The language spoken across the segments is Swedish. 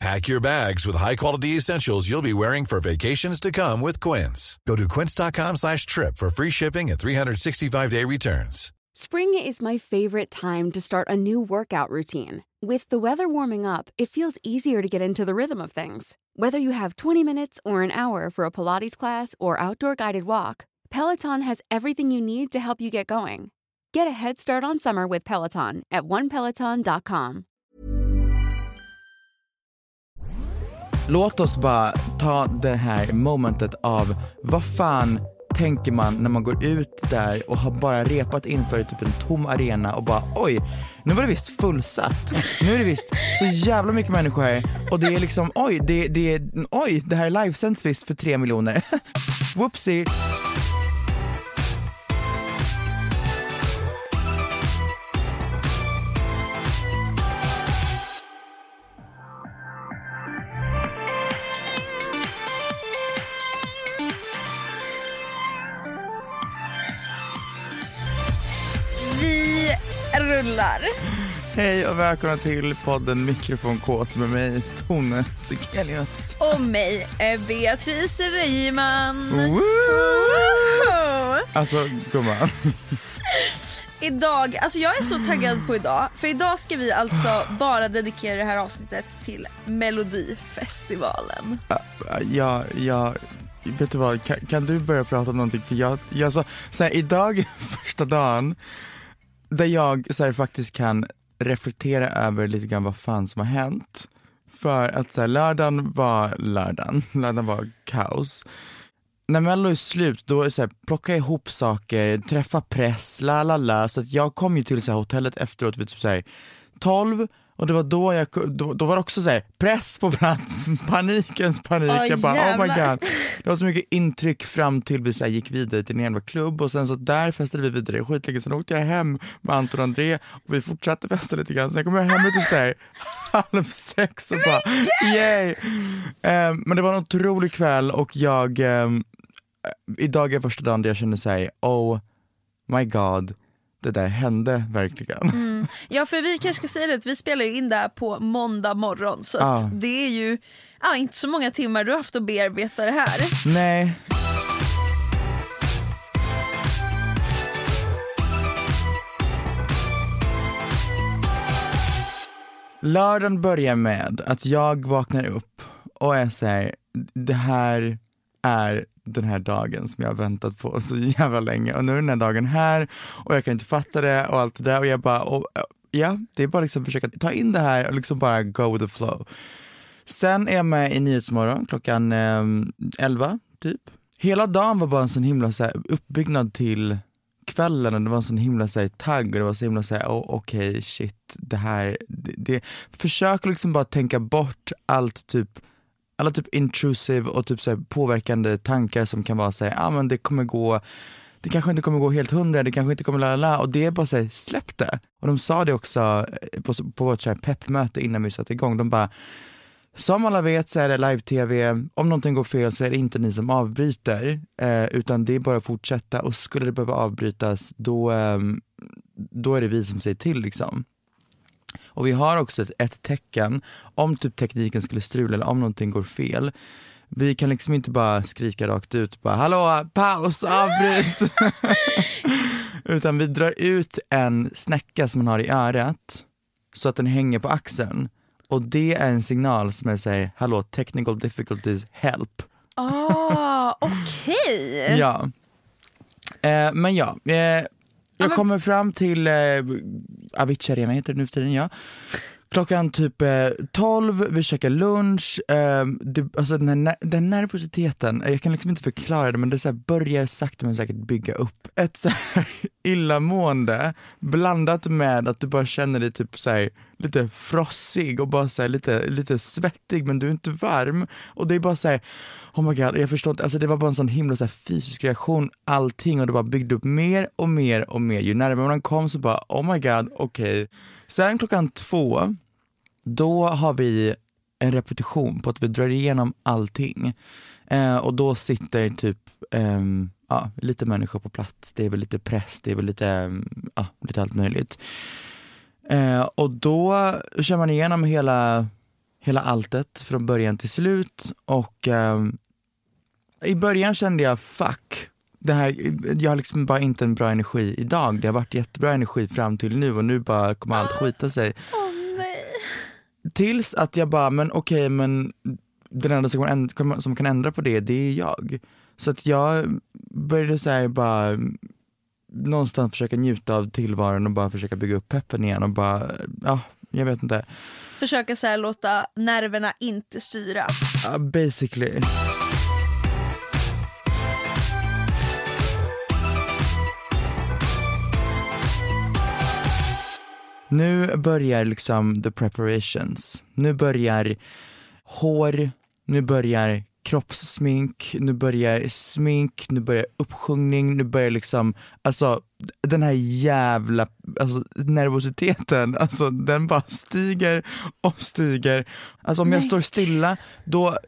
Pack your bags with high-quality essentials you'll be wearing for vacations to come with Quince. Go to quince.com slash trip for free shipping and 365-day returns. Spring is my favorite time to start a new workout routine. With the weather warming up, it feels easier to get into the rhythm of things. Whether you have 20 minutes or an hour for a Pilates class or outdoor guided walk, Peloton has everything you need to help you get going. Get a head start on summer with Peloton at onepeloton.com. Låt oss bara ta det här momentet av vad fan tänker man när man går ut där och har bara repat inför typ en tom arena och bara oj, nu var det visst fullsatt. Nu är det visst så jävla mycket människor här och det är liksom oj, det, det, oj, det här livesänds visst för tre miljoner. Whoopsie. Hej och välkomna till podden Mikrofonkåt med mig Tone Sekelius. Och mig, eh, Beatrice Reimann. Woo! Alltså gumman. Idag, alltså jag är så taggad på idag, för idag ska vi alltså bara dedikera det här avsnittet till Melodifestivalen. Ja, ja, vet du vad, kan, kan du börja prata om någonting? För jag, jag så, så här, idag första dagen där jag så här, faktiskt kan reflektera över lite grann vad fan som har hänt. För att så här, lördagen var lördagen, lördagen var kaos. När mello är slut, då är det så här, plocka ihop saker, träffa press, la la la. Så att jag kom ju till så här, hotellet efteråt vid typ så här, 12 och det var då jag, då, då var det också så här, press på plats, panikens panik. Åh, jag bara oh my god. Det var så mycket intryck fram till vi så här, gick vidare till en jävla klubb och sen så där festade vi vidare skitlänge. Sen åkte jag hem med Anton och André och vi fortsatte festa lite grann. Sen kom jag hem typ så här, halv sex och bara yay. Eh, men det var en otrolig kväll och jag, ehm, idag är första dagen där jag känner såhär, oh my god, det där hände verkligen. Ja för vi kanske ska säga det, att vi spelar in det här på måndag morgon så att Ja. det är ju ja, inte så många timmar du har haft att bearbeta det här. Nej. Lördagen börjar med att jag vaknar upp och är såhär, det här är den här dagen som jag har väntat på så jävla länge och nu är den här dagen här och jag kan inte fatta det och allt det där och jag bara, och, eh, ja det är bara liksom försöka ta in det här och liksom bara go with the flow. Sen är jag med i Nyhetsmorgon klockan eh, 11 typ. Hela dagen var bara en sån himla så här, uppbyggnad till kvällen och det var en sån himla så här, tagg och det var så himla såhär, oh, okej shit, det här, det, det. Försök liksom bara tänka bort allt typ alla typ intrusive och typ så här påverkande tankar som kan vara såhär, ja ah, men det kommer gå det kanske inte kommer gå helt hundra, det kanske inte kommer la la la och det är bara såhär, släpp det. Och de sa det också eh, på, på vårt så här peppmöte innan vi satte igång, de bara som alla vet så är det live-tv, om någonting går fel så är det inte ni som avbryter, eh, utan det är bara att fortsätta och skulle det behöva avbrytas då, eh, då är det vi som säger till liksom. Och vi har också ett, ett tecken, om typ tekniken skulle strula eller om någonting går fel, vi kan liksom inte bara skrika rakt ut bara hallå, paus, avbryt! Utan vi drar ut en snäcka som man har i örat så att den hänger på axeln. Och det är en signal som är säger hallå, technical difficulties, help. Ah, okej. Ja. Eh, men ja, eh, Jag men- kommer fram till eh, Avicii Arena heter det nu för tiden ja. Klockan typ eh, 12, vi käkar lunch, eh, det, alltså den, här, den nervositeten, eh, jag kan liksom inte förklara det men det så börjar sakta men säkert bygga upp ett så här illamående blandat med att du bara känner dig typ så här, lite frossig och bara så här, lite, lite svettig men du är inte varm och det är bara så här, oh my god, jag förstår inte, alltså det var bara en sån himla så här, fysisk reaktion allting och det bara byggde upp mer och mer och mer. Ju närmare man kom så bara oh my god, okej. Sen klockan två, då har vi en repetition på att vi drar igenom allting. Eh, och då sitter typ eh, ja, lite människor på plats, det är väl lite press, det är väl lite, ja, lite allt möjligt. Eh, och då kör man igenom hela, hela alltet från början till slut och ehm, i början kände jag fuck, det här, jag har liksom bara inte en bra energi idag. Det har varit jättebra energi fram till nu och nu bara kommer allt skita sig. Nej. Tills att jag bara, men okej men den enda som kan, ändra, som kan ändra på det, det är jag. Så att jag började så bara någonstans försöka njuta av tillvaron och bara försöka bygga upp peppen igen och bara, ja, jag vet inte. Försöka så här, låta nerverna inte styra. Uh, basically. Nu börjar liksom the preparations. Nu börjar hår, nu börjar kroppssmink, nu börjar smink, nu börjar uppsjungning, nu börjar liksom, alltså den här jävla alltså, nervositeten, alltså den bara stiger och stiger. Alltså om jag Nej. står stilla, då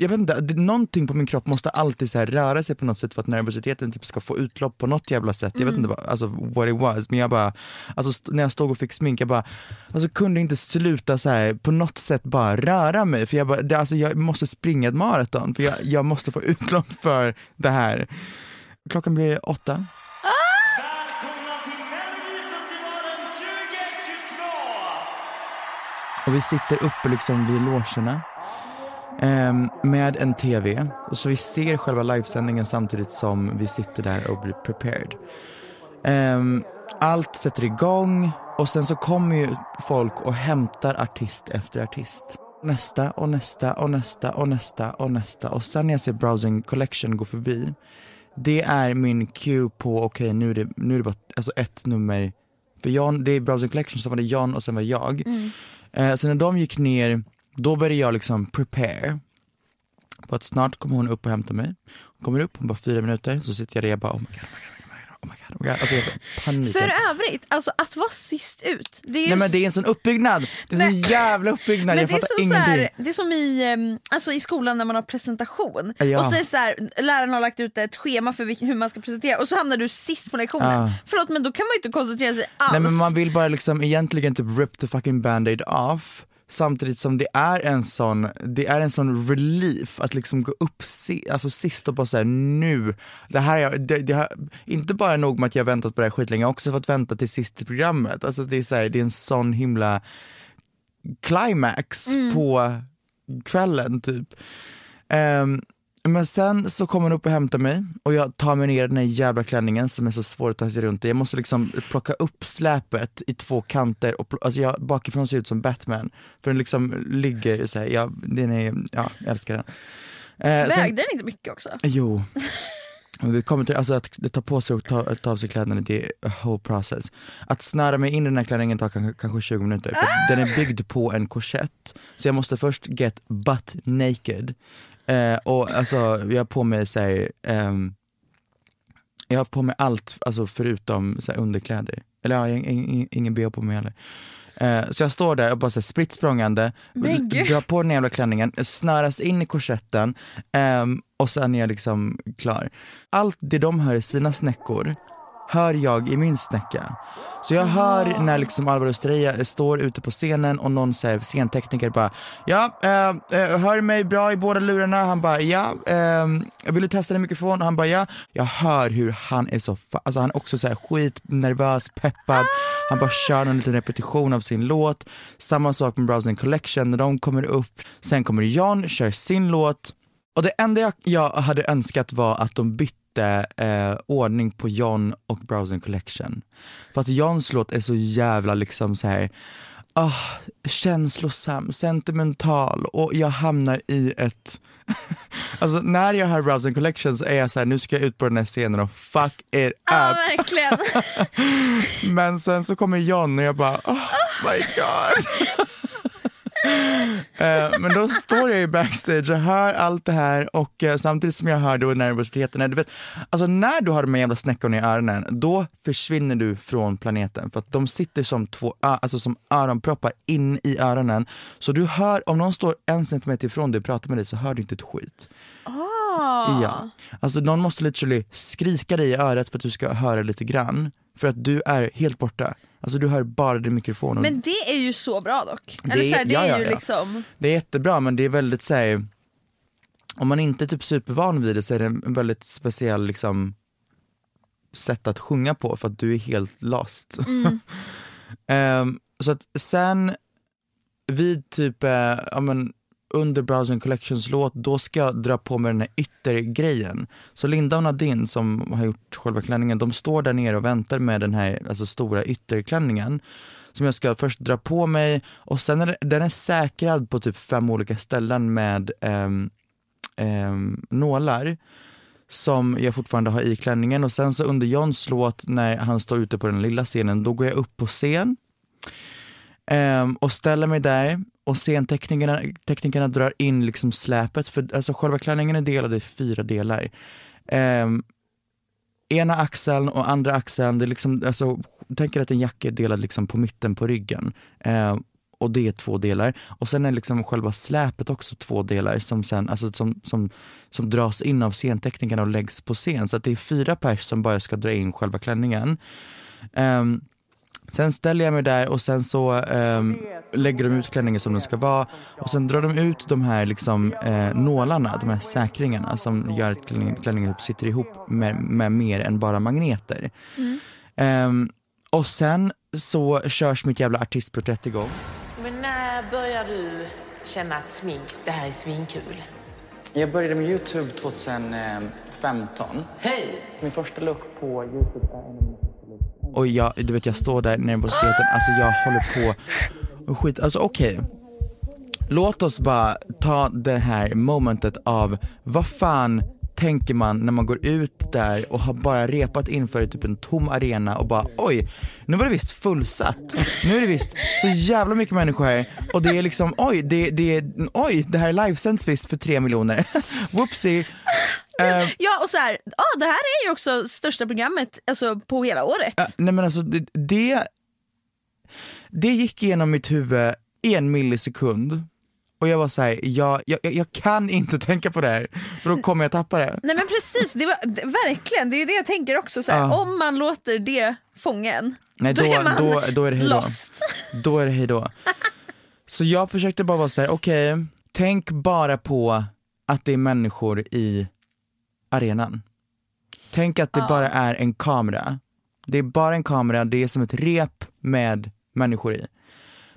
jag vet inte, det, någonting på min kropp måste alltid så här röra sig på något sätt för att nervositeten typ ska få utlopp på något jävla sätt. Jag vet inte vad, alltså, what it was, men jag bara, alltså, när jag stod och fick smink, jag bara, alltså kunde inte sluta så här på något sätt bara röra mig. För jag bara, det, alltså, jag måste springa ett maraton, för jag, jag måste få utlopp för det här. Klockan blir åtta. 2022! Och vi sitter uppe liksom vid logerna med en TV. Och så vi ser själva livesändningen samtidigt som vi sitter där och blir prepared. Ehm, allt sätter igång och sen så kommer ju folk och hämtar artist efter artist. Nästa och nästa och nästa och nästa och nästa och sen när jag ser Browsing Collection gå förbi det är min cue på, okej nu, är det, nu är det bara alltså ett nummer, för Jan, det är Browsing Collection, så var det Jan och sen var jag. Eh, så när de gick ner, då började jag liksom prepare på att snart kommer hon upp och hämta mig. Hon kommer upp, hon bara fyra minuter, så sitter jag där och jag bara oh my god, oh my god, oh my god, oh my god, oh. Alltså. För övrigt, alltså att vara sist ut. Det är Nej men det är en sån uppbyggnad, det är en sån jävla uppbyggnad, men jag det, är fattar ingenting. här, det är som i, ehm, alltså i skolan när man har presentation. Ja. Och så är det så här, läraren har lagt ut ett schema för hur man ska presentera och så hamnar du sist på lektionen. Ja. Förlåt men då kan man ju inte koncentrera sig alls. Nej men man vill bara liksom egentligen typ rip the fucking band-aid off Samtidigt som det är en sån, det är en sån relief att liksom gå upp si, alltså sist och bara säga nu, det här är, det, det har, inte bara nog med att jag har väntat på det här skitlänge, jag har också fått vänta till sist i programmet. Alltså det är, så här, det är en sån himla climax på kvällen typ. Ehm, men sen så kommer hon upp och hämtar mig och jag tar mig ner den här jävla klänningen som är så svår att ta sig runt i. Jag måste liksom plocka upp släpet i två kanter och alltså jag bakifrån ser ut som Batman. För den liksom ligger så här, ja, den är, ja, jag älskar den. Eh, sen- Vägde den inte mycket också? Jo. Vi kommer till, alltså att tar på sig och ta, ta av sig kläderna, det är a whole process. Att snöra mig in i den här klänningen tar kanske, kanske 20 minuter, för att den är byggd på en korsett. Så jag måste först get butt naked. Eh, och alltså jag har på mig såhär, ehm, jag har på mig allt alltså förutom så här, underkläder. Eller ja, jag har ing- ing- ingen bh på mig heller. Eh, så jag står där och bara så här, spritt språngande, drar på den jävla klänningen, snöras in i korsetten ehm, och sen är jag liksom klar. Allt det de hör i sina snäckor hör jag i min snäcka. Så jag hör när liksom Alvaro Estrella står ute på scenen och någon så här, scentekniker bara Ja, eh, eh, hör mig bra i båda lurarna? Han bara ja, eh, vill du testa din mikrofon? Han bara ja. Jag hör hur han är så, alltså han är också så här skitnervös, peppad. Han bara kör en liten repetition av sin låt. Samma sak med Browsing Collection när de kommer upp. Sen kommer John, kör sin låt. Och det enda jag, jag hade önskat var att de bytte eh, ordning på John och Browsing Collection. För att Johns låt är så jävla liksom så här ah, känslosam, sentimental och jag hamnar i ett... alltså när jag hör Browsing Collection så är jag så här, nu ska jag ut på den här scenen och fuck it Ja, up. verkligen. Men sen så kommer John och jag bara, oh my god. Eh, Men då står jag ju backstage och hör allt det här och eh, samtidigt som jag hör då nervositeten. Du vet, alltså när du har de här jävla snäckorna i öronen, då försvinner du från planeten. För att de sitter som två alltså som öronproppar in i öronen. Så du hör, om någon står en centimeter ifrån dig och pratar med dig så hör du inte ett skit. Ah. Ja. Alltså någon måste literally skrika dig i örat för att du ska höra lite grann. För att du är helt borta. Alltså du hör bara din mikrofon. Och Men det är ju så bra dock. Det Eller så här, är- det ja, är ju ja. liksom... Det är jättebra men det är väldigt såhär, om man inte är typ supervan vid det så är det en väldigt speciell liksom sätt att sjunga på för att du är helt lost. Ehm, så att sen vid typ, eh, ja men under Browsing Collections låt, då ska jag dra på mig den här yttergrejen. Så Linda och Nadine som har gjort själva klänningen, de står där nere och väntar med den här alltså, stora ytterklänningen som jag ska först dra på mig. Och sen är det, den är säkrad på typ fem olika ställen med ehm, ehm, nålar som jag fortfarande har i klänningen. Och sen så under Johns låt när han står ute på den lilla scenen, då går jag upp på scen ehm, och ställer mig där och scenteknikerna teknikerna drar in liksom släpet för alltså själva klänningen är delad i fyra delar. Um, ena axeln och andra axeln, det är liksom, alltså, tänk er att en jacka är delad liksom på mitten på ryggen. Um, och det är två delar. Och sen är liksom själva släpet också två delar som, sen, alltså, som, som, som dras in av scenteknikerna och läggs på scen. Så att det är fyra pers som bara ska dra in själva klänningen. Um, sen ställer jag mig där och sen så ehm, lägger de ut klänningen som den ska vara och sen drar de ut de här liksom, eh, nålarna, de här säkringarna som gör att klänningen, klänningen typ sitter ihop med, med mer än bara magneter. Ehm, och sen så körs mitt jävla artistporträtt igång. Men när börjar du känna att smink, det här är svinkul? Jag började med Youtube 2015. Hej! Min första look på Youtube är en och jag, du vet jag står där, nervositeten, alltså jag håller på och skit, alltså okej. Låt oss bara ta det här momentet av vad fan tänker man när man går ut där och har bara repat inför typ en tom arena och bara oj, nu var det visst fullsatt. Nu är det visst så jävla mycket människor här och det är liksom oj, det, det, oj, det här livesänds visst för tre miljoner. Whoopsie. Eh, Ja och så här, ja det här är ju också största programmet alltså, på hela året. Ja, nej men alltså det, det, det gick igenom mitt huvud i en millisekund och jag var såhär, jag, jag, jag kan inte tänka på det här för då kommer jag tappa det. Nej men precis, det var, det, verkligen det är ju det jag tänker också. Så här, Ja. Om man låter det fånga en, Nej, då, då- är man då- då är det hej då. lost. Då är det hejdå. Så jag försökte bara vara såhär, okej, tänk bara på att det är människor i arenan. Tänk att det bara är en kamera. Det är bara en kamera, det är som ett rep med människor i.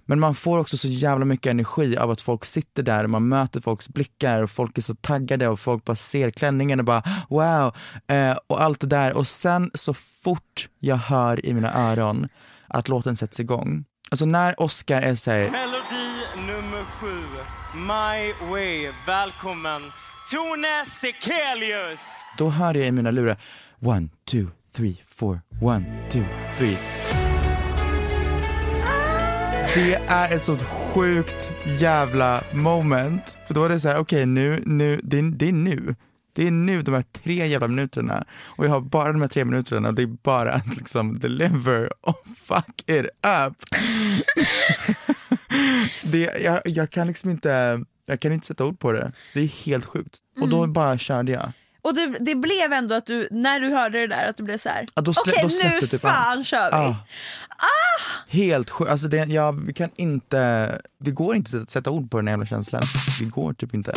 Men man får också så jävla mycket energi av att folk sitter där och man möter folks blickar och folk är så taggade och folk bara ser klänningen och bara wow eh, och allt det där och sen så fort jag hör i mina öron att låten sätts igång. Alltså när Oscar är såhär, Melodi nummer sju, My Way. Välkommen, Tone Sekelius! då hör jag i mina lurar one, two, three, four, one, two, three. Det är ett sånt sjukt jävla moment. För då är det så här, okej nu, nu, det är, det är nu. Det är nu de här tre jävla minuterna och jag har bara de här tre minuterna och det är bara att liksom deliver och fuck it up. det, jag, jag kan liksom inte, jag kan inte sätta ord på det. Det är helt sjukt. Och då bara körde jag. Och det, det blev ändå att du, när du hörde det där, att du blev så här. Ja, då slä- okej släppte nu typ fan allt. kör vi. Ja. Helt sjukt, alltså det, ja, vi kan inte, det går inte att sätta ord på den jävla känslan. Det går typ inte.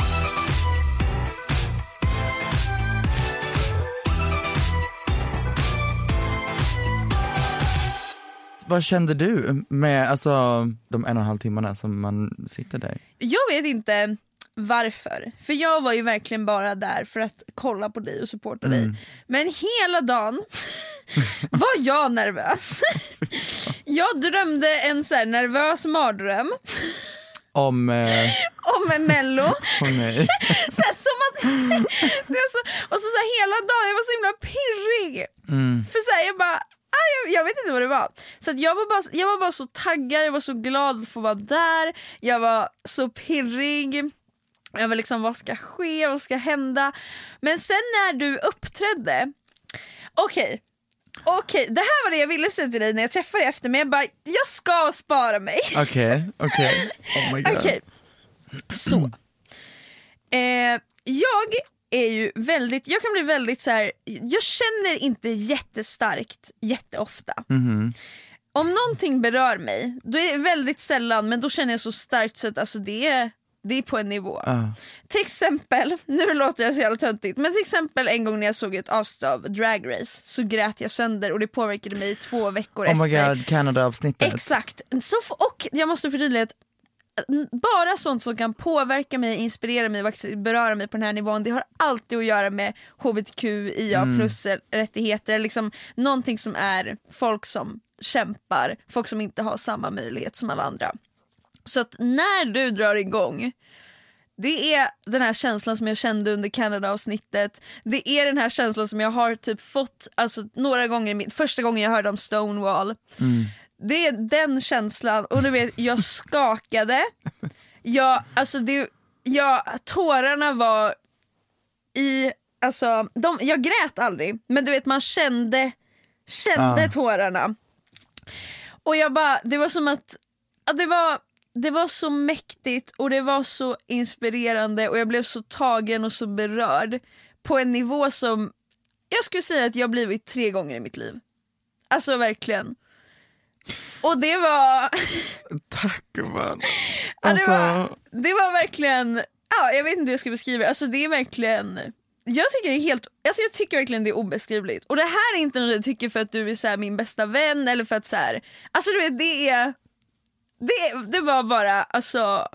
Vad kände du med alltså, de en och en halv timmarna som man sitter där? Jag vet inte, varför. För jag var ju verkligen bara där för att kolla på dig och supporta dig. Men hela dagen var jag nervös. jag drömde en så nervös mardröm Om, eh, om mello. nej. så här, som att, det så, och så, så här, hela dagen, jag var så himla pirrig. För så här, jag bara, ah, jag, jag vet inte vad det var. Så jag, var bara, jag var bara så taggad, jag var så glad att få vara där, jag var så pirrig. Jag var liksom, vad ska ske, vad ska hända? Men sen när du uppträdde, okej, okej, det här var det jag ville säga till dig när jag träffade dig efter, men jag bara, jag ska spara mig. Okej, okej. Oh my god. Okej, så. Eh, jag är ju väldigt, jag kan bli väldigt så här. jag känner inte jättestarkt jätteofta. Om någonting berör mig, då är det väldigt sällan, men då känner jag så starkt så att alltså det är, det är på en nivå. Ah. Till exempel, nu låter jag så jävla töntigt, men till exempel en gång när jag såg ett avsnitt av Drag Race så grät jag sönder och det påverkade mig i två veckor Oh my efter. god, Canada-avsnittet. Exakt. Så, och jag måste förtydliga att n- bara sånt som kan påverka mig, inspirera mig, vak- beröra mig på den här nivån det har alltid att göra med hbtqia plus rättigheter, liksom någonting som är folk som kämpar, folk som inte har samma möjlighet som alla andra. Så att när du drar igång det är den här känslan som jag kände under Canada-avsnittet. Det är den här känslan som jag har typ fått alltså, några gånger, första gången jag hörde om Stonewall. Det är den känslan och du vet, jag skakade. Jag, alltså det, jag, tårarna var i, alltså, de, jag grät aldrig men du vet man kände, kände Ah. tårarna. Och jag bara, det var som att, ja, det var det var så mäktigt och det var så inspirerande och jag blev så tagen och så berörd på en nivå som jag skulle säga att jag blivit tre gånger i mitt liv. Alltså verkligen. Och det var, Tack man. ja, det Alltså, var, det var verkligen, ja, jag vet inte hur jag ska beskriva det, alltså det är verkligen jag tycker, det är helt, alltså jag tycker verkligen det är obeskrivligt. Och det här är inte något jag tycker för att du är så min bästa vän eller för att så här, alltså du vet det är det, det var bara alltså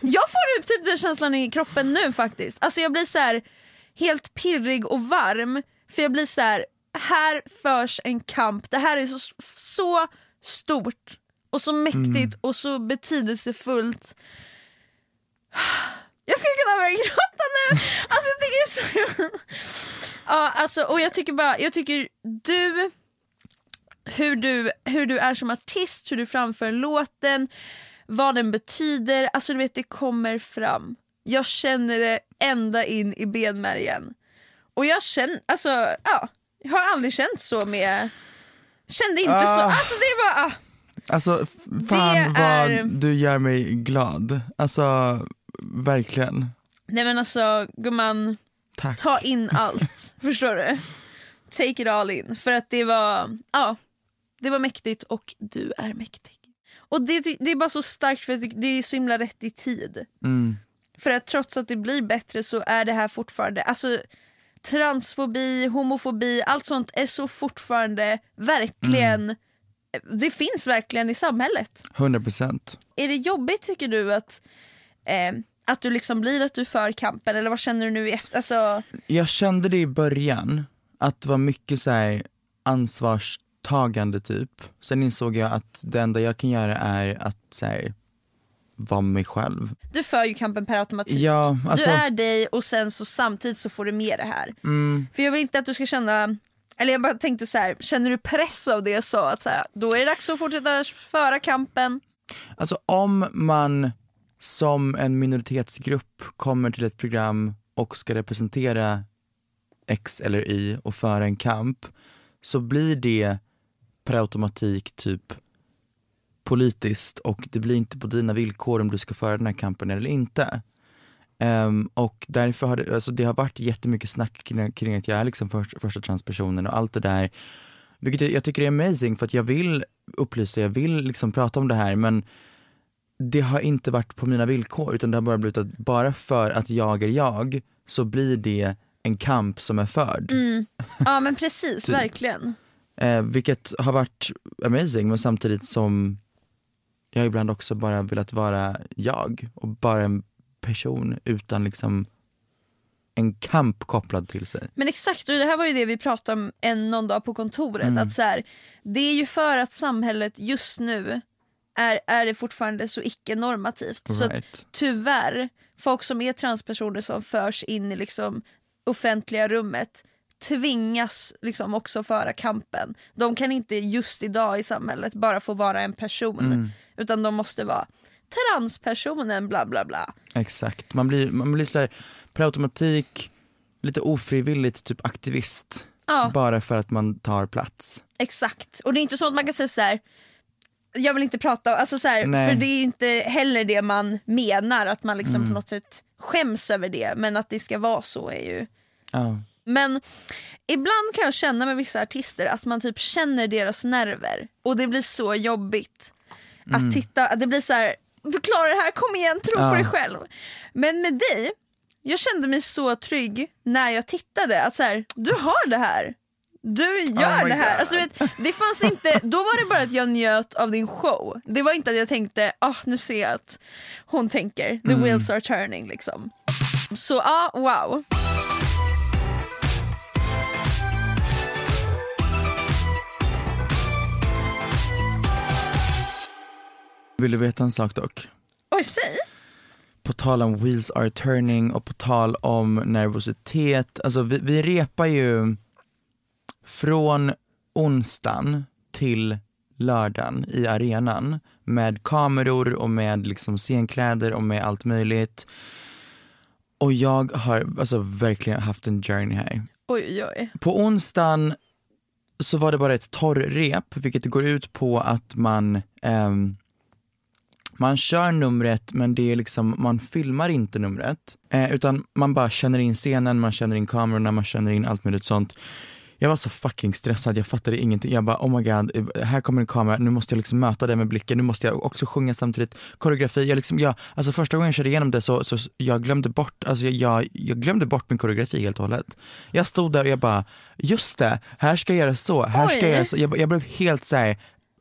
Jag får typ den känslan i kroppen nu faktiskt. Alltså jag blir så här helt pirrig och varm för jag blir så här här förs en kamp. Det här är så, så stort och så mäktigt och så betydelsefullt. Jag skulle kunna börja gråta nu! Alltså jag tycker det är så... ja, alltså, och jag tycker bara, jag tycker du hur du, hur du är som artist, hur du framför låten, vad den betyder. Alltså du vet, det kommer fram. Jag känner det ända in i benmärgen. Och jag känner, alltså ja, jag har aldrig känt så med, kände inte så, Ah. alltså det var, ah. alltså fan Det är- vad du gör mig glad. Alltså verkligen. nej men alltså gumman, Tack. ta in allt, förstår du? Take it all in, för att det var, ja, det var mäktigt och du är mäktig. Och det, det är bara så starkt för att det är så himla rätt i tid. Mm. För att trots att det blir bättre så är det här fortfarande, alltså transfobi, homofobi, allt sånt är så fortfarande verkligen, det finns verkligen i samhället. 100%. Är det jobbigt tycker du att, eh, att du liksom blir att du för kampen eller vad känner du nu i efter, alltså, Jag kände det i början, att det var mycket så här ansvarstagande typ. Sen insåg jag att det enda jag kan göra är att så här, vara mig själv. du för ju kampen per automatik. Ja, alltså, Du är dig och sen så samtidigt så får du med det här. mm, För jag vill inte att du ska känna, eller jag bara tänkte så här, känner du press av det jag sa? Att så här, då är det dags att fortsätta föra kampen. alltså om man som en minoritetsgrupp kommer till ett program och ska representera X eller Y och föra en kamp så blir det per automatik typ politiskt och det blir inte på dina villkor om du ska föra den här kampen eller inte. Ehm, och därför har det, alltså det har varit jättemycket snack kring, kring att jag är liksom först, första transpersonen och allt det där. Vilket jag, jag tycker är amazing för att jag vill upplysa, jag vill liksom prata om det här men det har inte varit på mina villkor utan det har bara blivit att bara för att jag är jag så blir det en kamp som är förd. Ja men precis, Typ. verkligen. Eh, vilket har varit amazing men samtidigt som jag ibland också bara velat vara jag och bara person utan liksom en kamp kopplad till sig. Men exakt, och det här var ju det vi pratade om en någon dag på kontoret. Mm. Att så här, det är ju för att samhället just nu är, är det fortfarande så icke-normativt. Så att, Right. tyvärr, folk som är transpersoner som förs in i liksom offentliga rummet tvingas liksom också föra kampen. De kan inte just idag i samhället bara få vara en person Mm. utan de måste vara transpersonen bla bla bla. Exakt, man blir, man blir så här, per automatik lite ofrivilligt typ aktivist. Ja. Bara för att man tar plats. Exakt, och det är inte så att man kan säga så här. jag vill inte prata, alltså så här, för det är ju inte heller det man menar att man liksom Mm. på något sätt skäms över det men att det ska vara så är ju Ja. Men ibland kan jag känna med vissa artister att man typ känner deras nerver och det blir så jobbigt att titta, att det blir så här, du klarar det här, kom igen, tro på Ja. dig själv. Men med dig, jag kände mig så trygg när jag tittade att så här, du har det här. Du gör Oh det här. Alltså, vet, det fanns inte, då var det bara att jag njöt av din show. Det var inte att jag tänkte, ah, nu ser jag att hon tänker, the Mm. wheels are turning liksom. Så ah, wow. Vill du veta en sak dock? Oj, säg. På tal om wheels are turning och på tal om nervositet, alltså vi, vi repar ju från onsdagen till lördagen i arenan med kameror och med liksom scenkläder och med allt möjligt. Och jag har alltså verkligen haft en journey här. Oj, oj, oj. På onsdagen så var det bara ett torrrep, vilket går ut på att man ehm, man kör numret men det är liksom, man filmar inte numret. Eh, utan man bara känner in scenen, man känner in kamerorna, man känner in allt möjligt sånt. Jag var så fucking stressad, jag fattade ingenting. Jag bara oh my god, här kommer en kamera, nu måste jag liksom möta det med blicken, nu måste jag också sjunga samtidigt. Koreografi, jag liksom, jag, alltså första gången jag körde igenom det så, så jag glömde bort, alltså jag, jag, glömde bort min koreografi helt och hållet. Jag stod där och jag bara, just det, här ska jag göra så, här ska Oj. jag göra så. Jag, jag blev helt såhär,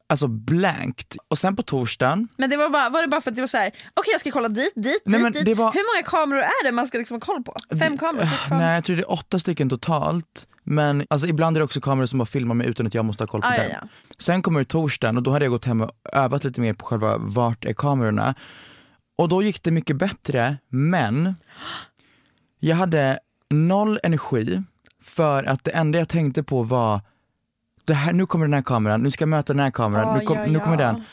alltså blankt. Och sen på torsdagen, Men det var, bara, var det bara för att det var så här: okej jag ska kolla dit, dit, Nej, dit, dit. var- Hur många kameror är det man ska liksom ha koll på? Fem kameror? Sex kameror? Nej jag tror det är åtta stycken totalt. Men alltså, ibland är det också kameror som bara filmar mig utan att jag måste ha koll på Ah, ja, den. ja. Sen kommer torsdagen och då hade jag gått hem och övat lite mer på själva vart är kamerorna. Och då gick det mycket bättre men jag hade noll energi för att det enda jag tänkte på var det här, nu kommer den här kameran, nu ska jag möta den här kameran, Ah, nu, kom, ja, nu kommer ja. den.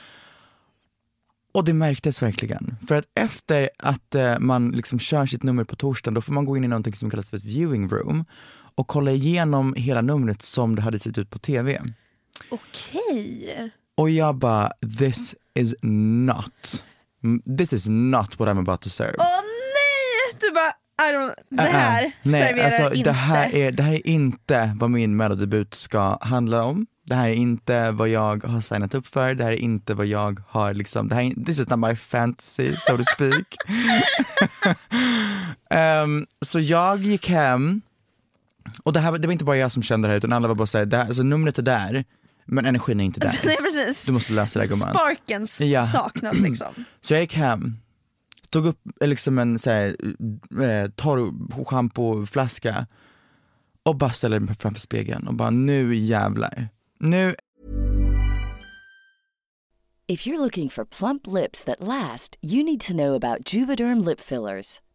Och det märktes verkligen. För att efter att eh, man liksom kör sitt nummer på torsdagen, då får man gå in i någonting som kallas för ett viewing room och kolla igenom hela numret som det hade sett ut på TV. Okej. Och jag bara, this is not, this is not what I'm about to serve. Åh nej! Du bara, Det Uh-uh. här Nej, serverar alltså, inte. Det här, är, det här är inte vad min melodebut ska handla om. Det här är inte vad jag har signat upp för, det här är inte vad jag har liksom, det här är, this is not my fantasy so to speak. Ehm, så jag gick hem, och det, här, det var inte bara jag som kände det här utan alla var bara såhär, här, alltså, numret är där, men energin är inte där. nej precis. Du måste lösa det gumman. Sparken Ja. saknas liksom. Så jag gick hem, tog upp eh, liksom en så här, eh, torr schampoflaska och bara ställde mig framför spegeln och bara nu jävlar. Nu If you're looking for plump lips that last, you need to know about Juvederm lip fillers.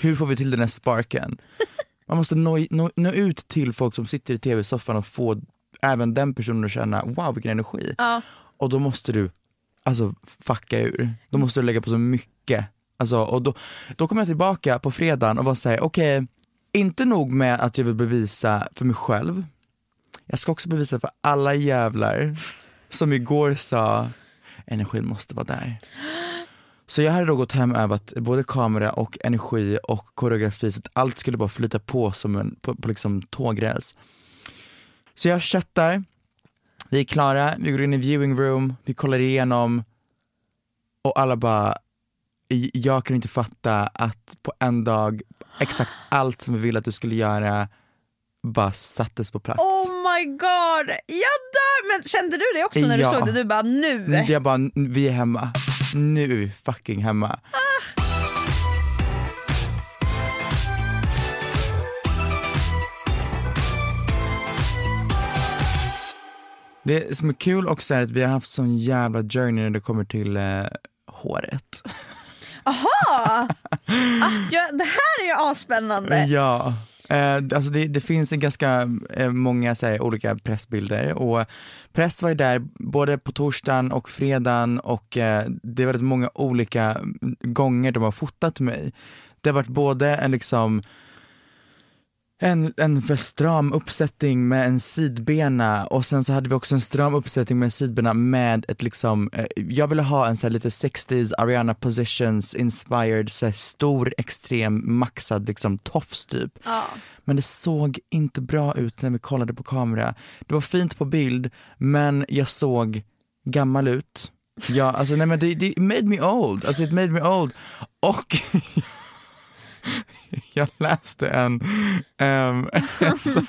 hur får vi till den här sparken? Man måste nå, nå, nå ut till folk som sitter i tv-soffan och få även den personen att känna wow vilken energi. Ja. Och då måste du alltså fucka ur. Då måste du lägga på så mycket. Alltså, och då, då kommer jag tillbaka på fredagen och var såhär, okej, inte nog med att jag vill bevisa för mig själv, jag ska också bevisa för alla jävlar som igår sa energin måste vara där. Så jag hade då gått hem övat både kamera och energi och koreografi så att allt skulle bara flyta på som en på, på liksom tågräls. Så jag köttar, vi är klara, vi går in i viewing room, vi kollar igenom och alla bara, "I- jag kan inte fatta att på en dag exakt allt som vi ville att du skulle göra bara sattes på plats. Oh my god, jag dör! Men kände du det också när Ja. du såg det? Du bara nu? Jag bara, vi är hemma. Nu är vi fucking hemma. Det som är kul också är att vi har haft sån jävla journey när det kommer till eh, håret. Aha! ah, ja, det här är ju asspännande. Ja. Eh, alltså det, det finns en ganska eh, många så här, olika pressbilder och press var ju där både på torsdagen och fredagen och eh, det är väldigt många olika mm, gånger de har fotat mig. Det har varit både en liksom en, en för stram uppsättning med en sidbena och sen så hade vi också en stram uppsättning med en sidbena med ett liksom, eh, jag ville ha en så här lite 60s Ariana Positions inspired så här stor extrem maxad liksom tofs typ. Ja. Men det såg inte bra ut när vi kollade på kamera. Det var fint på bild men jag såg gammal ut. Ja, alltså nej men det, det made me old, alltså it made me old. Och jag läste en... en så,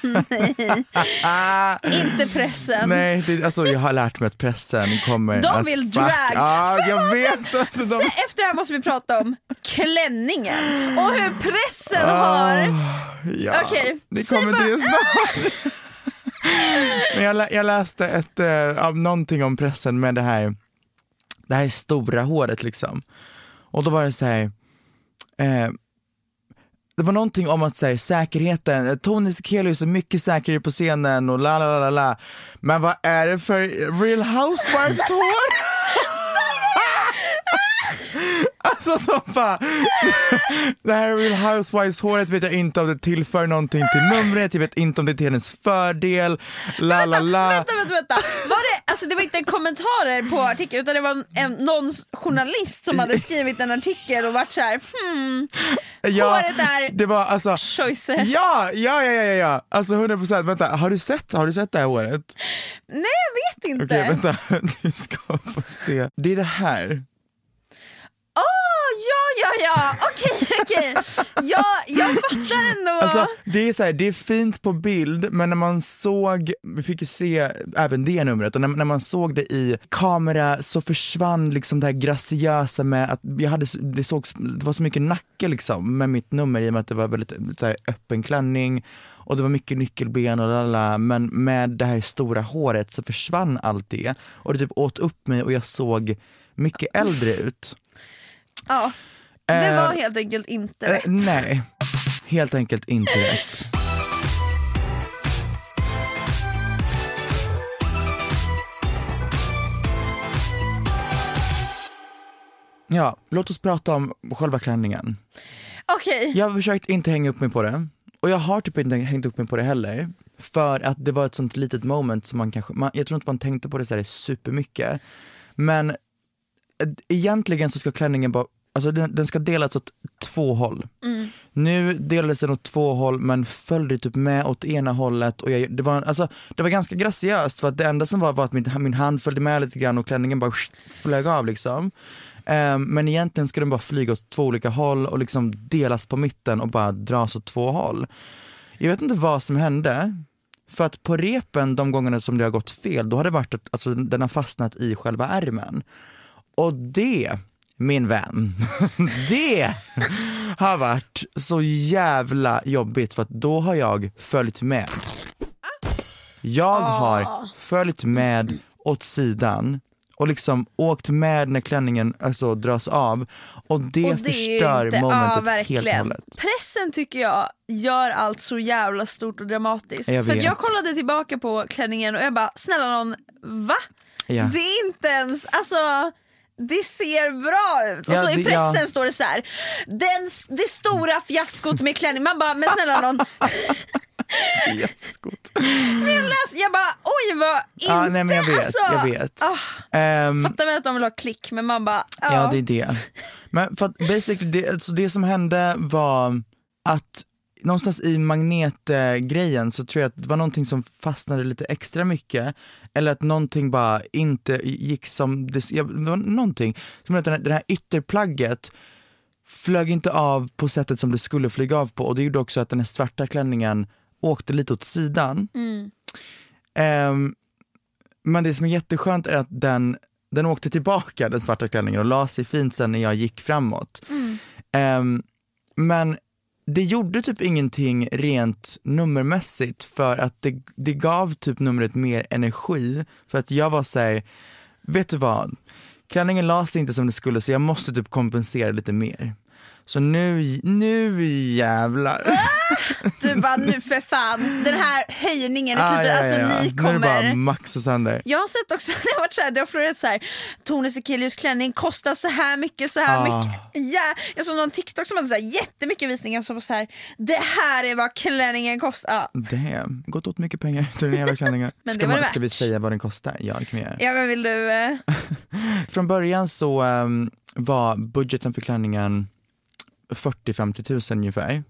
Inte pressen. nej, det, alltså jag har lärt mig att pressen kommer De vill drag. Ja, jag vet! Alltså, de, efter det här måste vi prata om klänningen och hur pressen har... ja, Okej, det säg kommer till snart. Men jag, lä- jag läste ett, av någonting om pressen med det här, det här stora håret liksom. Och då var det så här, eh, det var någonting om att säga säkerheten, Tony Sekelius är mycket säkrare på scenen och la la la la. Men vad är det för Real Housewives hår? Alltså så fan. Det här Real Housewives håret vet jag inte om det tillför någonting till numret, jag vet inte om det är till hennes fördel, la la la. Vänta, vänta, vänta. Var det, alltså det var inte en kommentar på artikeln utan det var en, någon journalist som hade skrivit en artikel och varit så här, hmm, håret är det var alltså choices. Ja, ja, ja, ja, ja, ja. alltså 100% vänta, har du sett, har du sett det här håret? Nej jag vet inte. Okej vänta, du ska få se. Det är det här. Ja, ja, okej, okej. Ja, jag fattar ändå. Alltså, det, är så här, det är fint på bild men när man såg, vi fick ju se även det numret, och när, när man såg det i kamera så försvann liksom det här graciösa med att jag hade, det, såg, det var så mycket nacke liksom med mitt nummer i och med att det var väldigt så här, öppen klänning och det var mycket nyckelben och lalala, men med det här stora håret så försvann allt det och det typ åt upp mig och jag såg mycket äldre ut. ja, det Eh, var helt enkelt inte Eh, rätt. nej, helt enkelt inte rätt. Ja, låt oss prata om själva klänningen. Okej, Jag har försökt inte hänga upp mig på det och jag har typ inte hängt upp mig på det heller. För att det var ett sånt litet moment som man kanske, man, jag tror inte man tänkte på det så här supermycket. Men eh, egentligen så ska klänningen bara, alltså den, den ska delas åt två håll. Nu delades den åt två håll men följde typ med åt ena hållet och jag, det, var, alltså, det var ganska graciöst för att det enda som var var att min, min hand följde med lite grann och klänningen bara flög av liksom. Ehm, men egentligen ska den bara flyga åt två olika håll och liksom delas på mitten och bara dras åt två håll. Jag vet inte vad som hände, för att på repen de gångerna som det har gått fel, då har det varit att alltså, den har fastnat i själva ärmen. Och det, min vän, det har varit så jävla jobbigt för att då har jag följt med. Jag har följt med åt sidan och liksom åkt med när klänningen alltså, dras av och det, Och det förstör inte- momentet ja, helt och hållet. Pressen tycker jag gör allt så jävla stort och dramatiskt. Jag För vet. jag kollade tillbaka på klänningen och jag bara, snälla någon, va? Ja. Det är inte ens, alltså det ser bra ut. Och Ja, så i pressen ja. står det så här, den, det stora fiaskot med klänning. Man bara, men snälla någon. Fiaskot. Men jag, läste, jag bara, oj vad inte. Ja, nej, men jag vet, alltså, jag vet. ah, Ehm, fattar väl att de vill ha klick men man bara, ja. Ja det är det. Men för att basically, det, alltså det som hände var att någonstans i magnetgrejen så tror jag att det var någonting som fastnade lite extra mycket eller att någonting bara inte gick som det, ja, det var någonting som att den här, det här ytterplagget flög inte av på sättet som det skulle flyga av på och det gjorde också att den här svarta klänningen åkte lite åt sidan. Ehm, men det som är jätteskönt är att den, den åkte tillbaka, den svarta klänningen, och la sig fint sen när jag gick framåt. Ehm, men det gjorde typ ingenting rent nummermässigt för att det, det gav typ numret mer energi för att jag var såhär, vet du vad? Klänningen la sig inte som det skulle så jag måste typ kompensera lite mer. Så nu, nu jävlar. Du bara, nu för fan, den här höjningen i Ah, slutet, ja, ja, alltså ja. ni Nu är det kommer. bara maxa sönder. Jag har sett också, det har varit så här, det har florerat så här, Tone Sekelius klänning kostar så här mycket, så här Ah. mycket. Ja, jag såg någon TikTok som hade så här, jättemycket visningar som var så här, det här är vad klänningen kostar. Ja. Damn, gått åt mycket pengar till den jävla klänningen. Men ska, det var man, det ska vi säga vad den kostar? Ja det kan vi göra. Ja men vill du, eh, Från början så ehm, var budgeten för klänningen 40-50 tusen ungefär.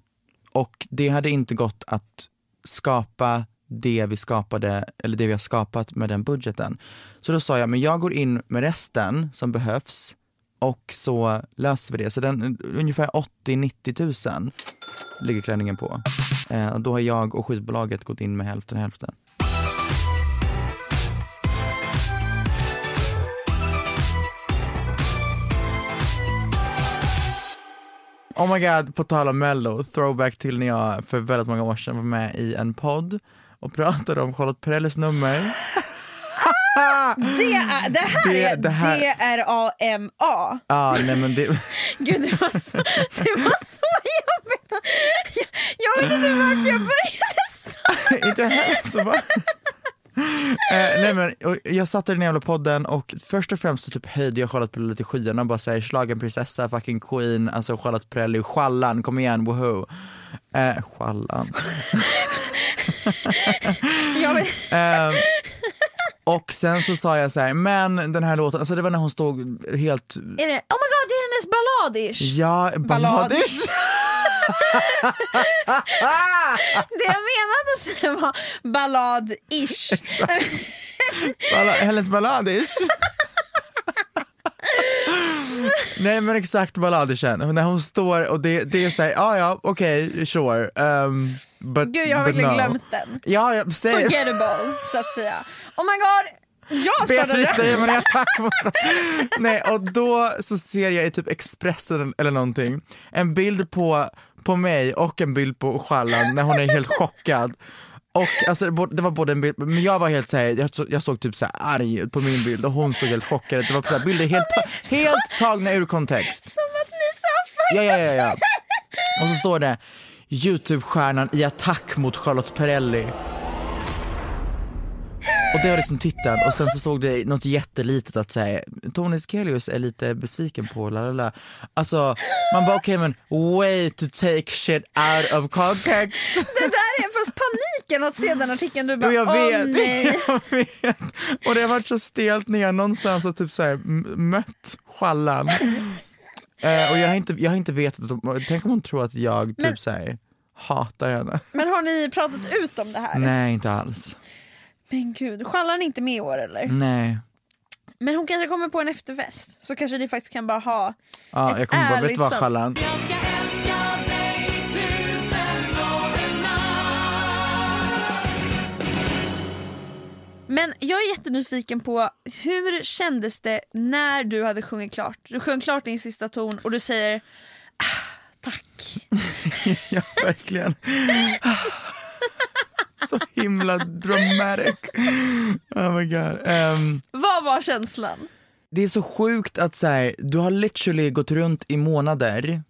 Och det hade inte gått att skapa det vi skapade, eller det vi har skapat med den budgeten. Så då sa jag, men jag går in med resten som behövs och så löser vi det. Så den, ungefär 80-90 tusen ligger klänningen på. Eh, och då har jag och skivbolaget gått in med hälften hälften. Oh my god, på tal om mello, throwback till när jag för väldigt många år sedan var med i en podd och pratade om Charlotte Perrellis nummer. det, är, det här Det- är det här- D-R-A-M-A. Ah, nej men det, Gud det var så, det var så jobbigt. Jag, jag vet inte varför jag började snart. inte heller så va? Eh, nej men, jag satt i den jävla podden och först och främst så typ höjde jag Charlotte Perrelli till skyarna och bara säger slagen prinsessa, fucking queen, alltså Charlotte Perrelli, Schallan, kom igen, woho. Eh, vet, Ehm, och sen så sa jag så här, men den här låten, alltså det var när hon stod helt, är det, oh my god det är hennes balladish. ja, balladish. Det jag menade var ballad-ish. Balla, Helens balladish. Nej men exakt balladischen, när hon står och det, det är såhär, ja ja okej sure, um, but, Gud jag har verkligen no. glömt den. Ja, jag säger, Forgettable så att säga. Oh my god, jag Beatrice säger man attack mot Nej och då så ser jag i typ Expressen eller någonting en bild på, på mig och en bild på Schallan när hon är helt chockad. Och alltså det var- både en bild, men jag var helt såhär, jag, så- jag såg typ såhär arg ut på min bild och hon såg helt chockad ut. Det var så här bilder helt, ta- helt tagna ur kontext. Som att ni sa Ja, ja, ja, ja. Och så står det Youtube-stjärnan i attack mot Charlotte Perrelli. Och det var liksom titeln och sen så stod det något jättelitet att säga Tony Sekelius är lite besviken på la la la. Alltså man bara okej okay, men way to take shit out of context. Det där är fast paniken att se den artikeln, du bara Jo, jag åh vet, nej. jag vet. Och det har varit så stelt ner någonstans och typ så här, m- mött sjallan. eh, och jag har, inte, jag har inte vetat, tänk om hon tror att jag typ Men- så här, hatar henne. Men har ni pratat ut om det här? Nej inte alls. Men gud, Schallan är inte med i år eller? Nej. Men hon kanske kommer på en efterfest, så kanske ni faktiskt kan bara ha Ja, Ett jag kommer bara, vet du vad Sjallan? Men jag är jättenyfiken på hur kändes det när du hade sjungit klart? Du sjöng klart din sista ton och du säger ah, tack. Ja verkligen. Så himla dramatic. Oh my god. Ehm, Vad var känslan? det är så sjukt att så här, du har literally gått runt i månader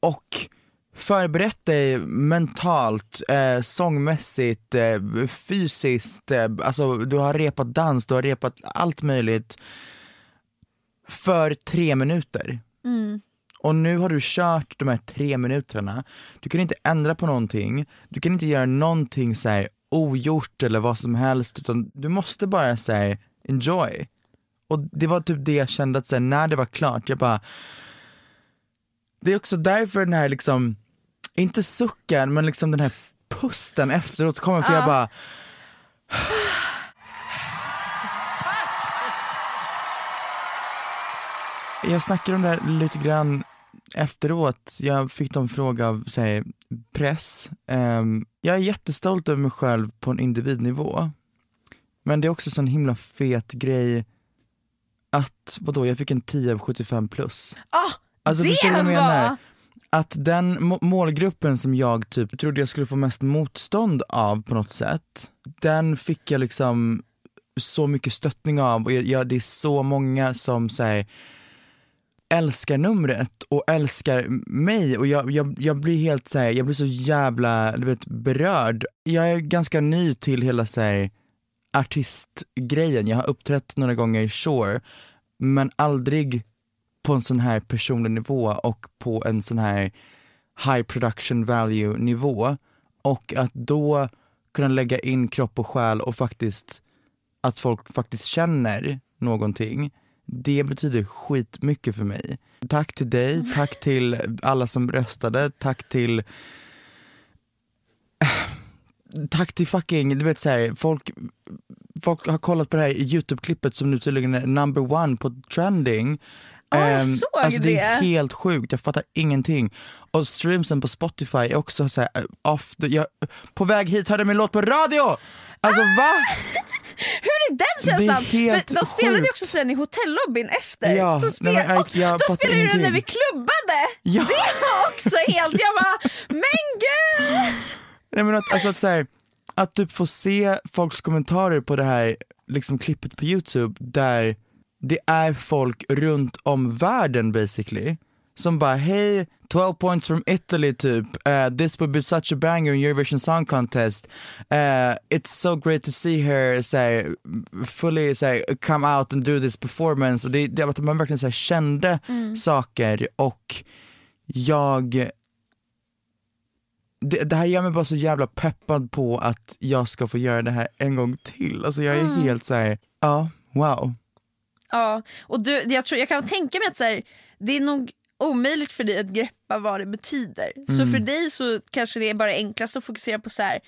och förberett dig mentalt, eh, sångmässigt, eh, fysiskt, eh, alltså du har repat dans, du har repat allt möjligt för tre minuter. Och nu har du kört de här tre minuterna, du kan inte ändra på någonting, du kan inte göra någonting så här ogjort eller vad som helst utan du måste bara säga enjoy. Och det var typ det jag kände att så här, när det var klart, jag bara Det är också därför den här liksom, inte sucken men liksom den här pusten efteråt kommer för jag bara Jag snackade om det här lite grann efteråt, jag fick en fråga av säg, press. Ehm, jag är jättestolt över mig själv på en individnivå. Men det är också sån himla fet grej att, vadå, jag fick en 10 av 75 plus. Ah, Alltså, det vad jag menar? var... Att den må- målgruppen som jag typ trodde jag skulle få mest motstånd av på något sätt, den fick jag liksom så mycket stöttning av och jag, jag, det är så många som säger älskar numret och älskar mig och jag, jag, jag blir helt så här, jag blir så jävla du vet, berörd. Jag är ganska ny till hela så här, artistgrejen, jag har uppträtt några gånger, sure, men aldrig på en sån här personlig nivå och på en sån här high production value nivå och att då kunna lägga in kropp och själ och faktiskt att folk faktiskt känner någonting det betyder skitmycket för mig. Tack till dig, tack till alla som röstade, tack till Tack till fucking, du vet såhär, folk, folk har kollat på det här Youtube-klippet som nu tydligen är number one på trending. Ja, jag Ehm, såg alltså det är det. helt sjukt, jag fattar ingenting. Och streamsen på Spotify är också såhär eh, off, the, jag, på väg hit hörde jag min låt på radio! Alltså va? Hur är den Det är känslan? helt För de spelade ju också sen i hotellobbyn efter. Ja, så nej, spel, men jag- och jag då fattar spelade ju den när vi klubbade. Ja. Det var också helt, jag bara, men gud! Nej men att, alltså att, så här, att typ få se folks kommentarer på det här liksom, klippet på youtube där det är folk runt om världen basically som bara hej 12 points from Italy typ, uh, this would be such a banger in Eurovision Song Contest, uh, it's so great to see her say, fully say, come out and do this performance. Och det, det att man verkligen så här, kände saker och jag det, det här gör mig bara så jävla peppad på att jag ska få göra det här en gång till. Alltså jag är helt så här, ja, wow. Ja, och du, jag, tror, jag kan tänka mig att så här, det är nog omöjligt för dig att greppa vad det betyder. Så Mm. för dig så kanske det är bara enklast att fokusera på så här,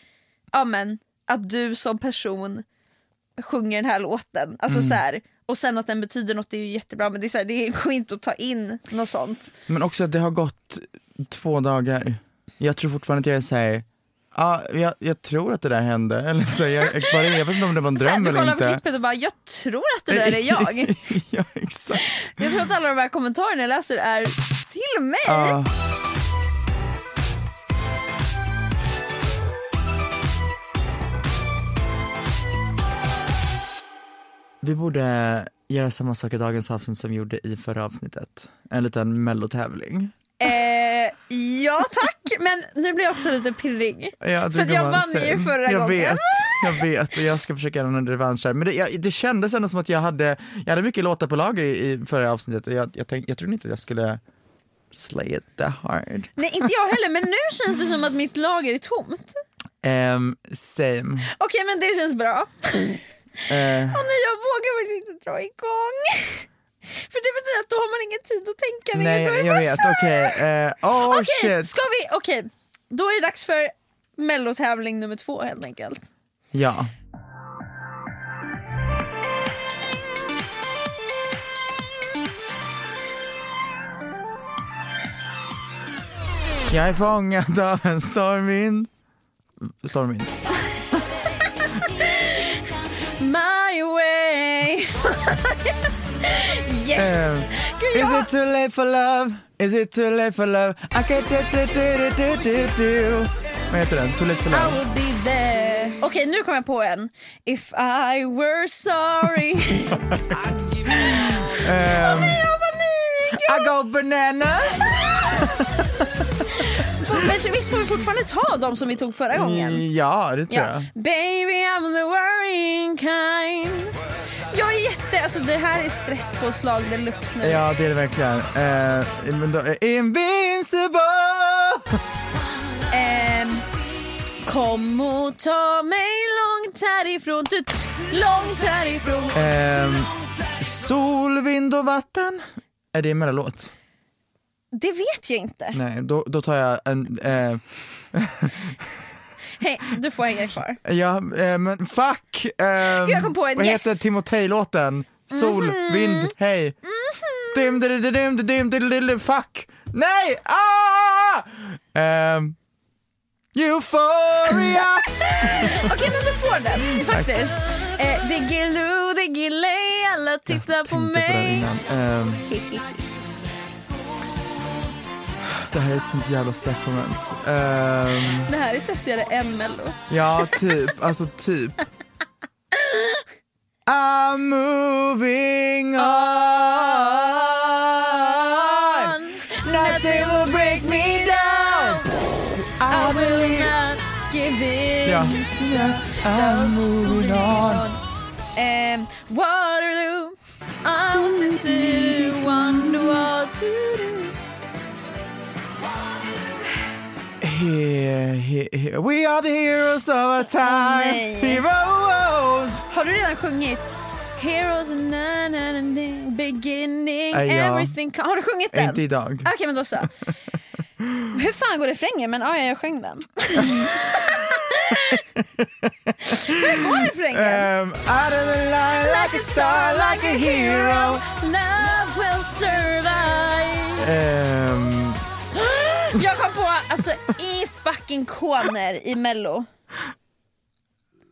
ja men att du som person sjunger den här låten. Alltså Mm. så här, och sen att den betyder något är ju jättebra men det, är så här, det går inte att ta in något sånt. Men också att det har gått två dagar. Jag tror fortfarande att jag är såhär, ja, jag, jag tror att det där hände. Eller så jag, jag, bara, jag vet inte om det var en Så här, dröm du eller kollar på inte. klippet och bara, jag tror att det där är jag. ja, exakt. Jag tror att alla de här kommentarerna jag läser är till mig. Ja. Vi borde göra samma sak i dagens avsnitt som vi gjorde i förra avsnittet. En liten mellotävling. Eh, ja tack, men nu blir jag också lite pirrig. Ja, För jag vann ju förra jag gången. Vet, jag vet och jag ska försöka göra en revansch här. Men det, jag, det kändes ändå som att jag hade, jag hade mycket låtar på lager i, i förra avsnittet och jag, jag, tänkte, jag trodde inte att jag skulle slay it that hard. Nej inte jag heller men nu känns det som att mitt lager är tomt. Um, same. Okej men det känns bra. Eh, Åh nej jag vågar faktiskt inte dra igång. För det betyder att då har man ingen tid att tänka längre. Nej jag vet, okej. eh, oh shit. ska vi, okej. Då är det dags för mellotävling nummer två helt enkelt. Ja. Jag är fångad av en stormvind. Stormvind. My way. yes! Eh, Gud, Is it too late for love? Is it too late for love? I can't do do do do do do Vad heter den? Too late for I love? will be there. Okej, nu kommer jag på en. If I were sorry. Ehm, Nej, jag har panik! I go bananas! Men visst får vi fortfarande ta de som vi tog förra gången? Ja, det tror Ja. jag. Baby I'm the worrying kind. Jag är jätte, alltså det här är stresspåslag deluxe nu. Ja, det är det verkligen. Eh, men då, eh, invincible! Ehm, kom och ta mig långt härifrån, tut, långt härifrån. Ehm, sol, vind och vatten. Är det en mellolåt? Det vet jag inte. Nej, då, då tar jag en... Eh, Hej, du får hänga kvar. ja, eh, men fuck! ehm, jag kom på en, vad yes. heter Timotej-låten? Sol, Mhm. vind, hej. Dim, dim, dim, fuck! Nej! Ah! Ehm, Euphoria! Okej men du får den faktiskt. Eh, Diggiloo, diggiley, alla tittar på Tänkte på det här är ett sånt jävla stressmoment. Ehm, Det här är sessigare än mello. Ja, typ. Alltså typ. I'm moving on. Nothing will break me down. I will not give in. Ja. I'm moving on. Um, Waterloo, I was little wonder what to Here, here, here. We are the heroes of our time. nej. Heroes. Har du redan sjungit Heroes na, na, na, na, beginning Ja. everything Har du sjungit den? Inte idag. Okej men då så. Hur fan går refrängen? Men ja, jag sjöng den. Hur går refrängen? Um, out of the line like a star, like a hero. Love will survive. Um, Jag kom på, alltså i fucking koner i mello.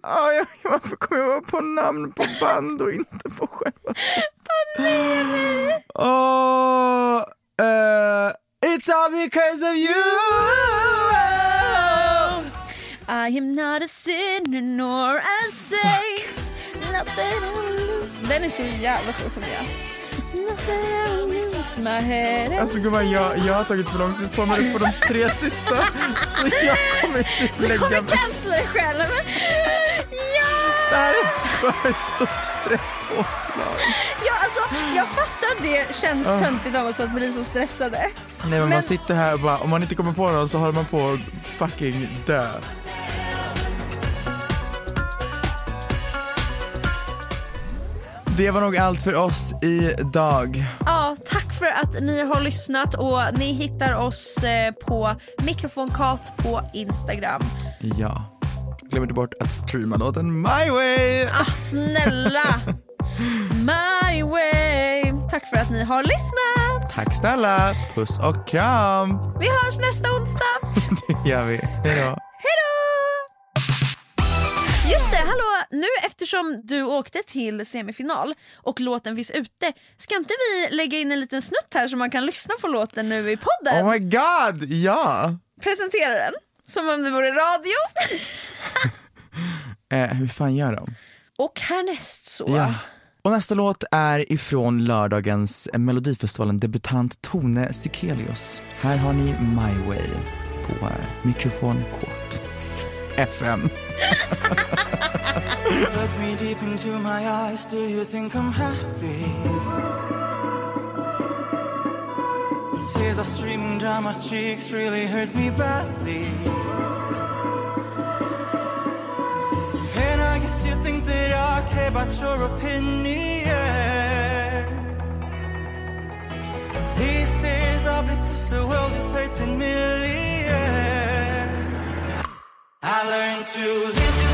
Ja, jag, varför kommer jag på namn på band och inte på själva Åh, eh, It's all because of you I am not a sinner nor a saint. Nothing. Den är så jävla svår att sjunga. Alltså gumman, jag, jag har tagit för lång tid på mig på de tre sista så jag kommer du lägga kommer mig. cancella dig själv. Ja! Det här är för stort stresspåslag. ja alltså, jag fattar att det känns töntigt av oss att bli så stressade. Nej men, Men- man sitter här och bara, om man inte kommer på någon så håller man på att fucking dö. Det var nog allt för oss idag. Ja, tack för att ni har lyssnat och ni hittar oss eh, på mikrofonkat på Instagram. Ja. Glöm inte bort att streama låten My Way. Ah, snälla! My way. Tack för att ni har lyssnat. Tack snälla. Puss och kram. Vi hörs nästa onsdag. Det gör vi. Hejdå. Hejdå! Nu eftersom du åkte till semifinal och låten finns ute, ska inte vi lägga in en liten snutt här så man kan lyssna på låten nu i podden? Oh my god, ja. Presentera den, som om det vore radio. Eh, hur fan gör de? och härnäst så. Ja. Och nästa låt är ifrån lördagens Melodifestivalen debutant Tone Sekelius. Här har ni My Way. på eh, mikrofonkåt FM. Look me deep into my eyes, do you think I'm happy? Tears are streaming down my cheeks, really hurt me badly. And I guess you think that I care about your opinion. These days are because the world is hurting millions. I learned to live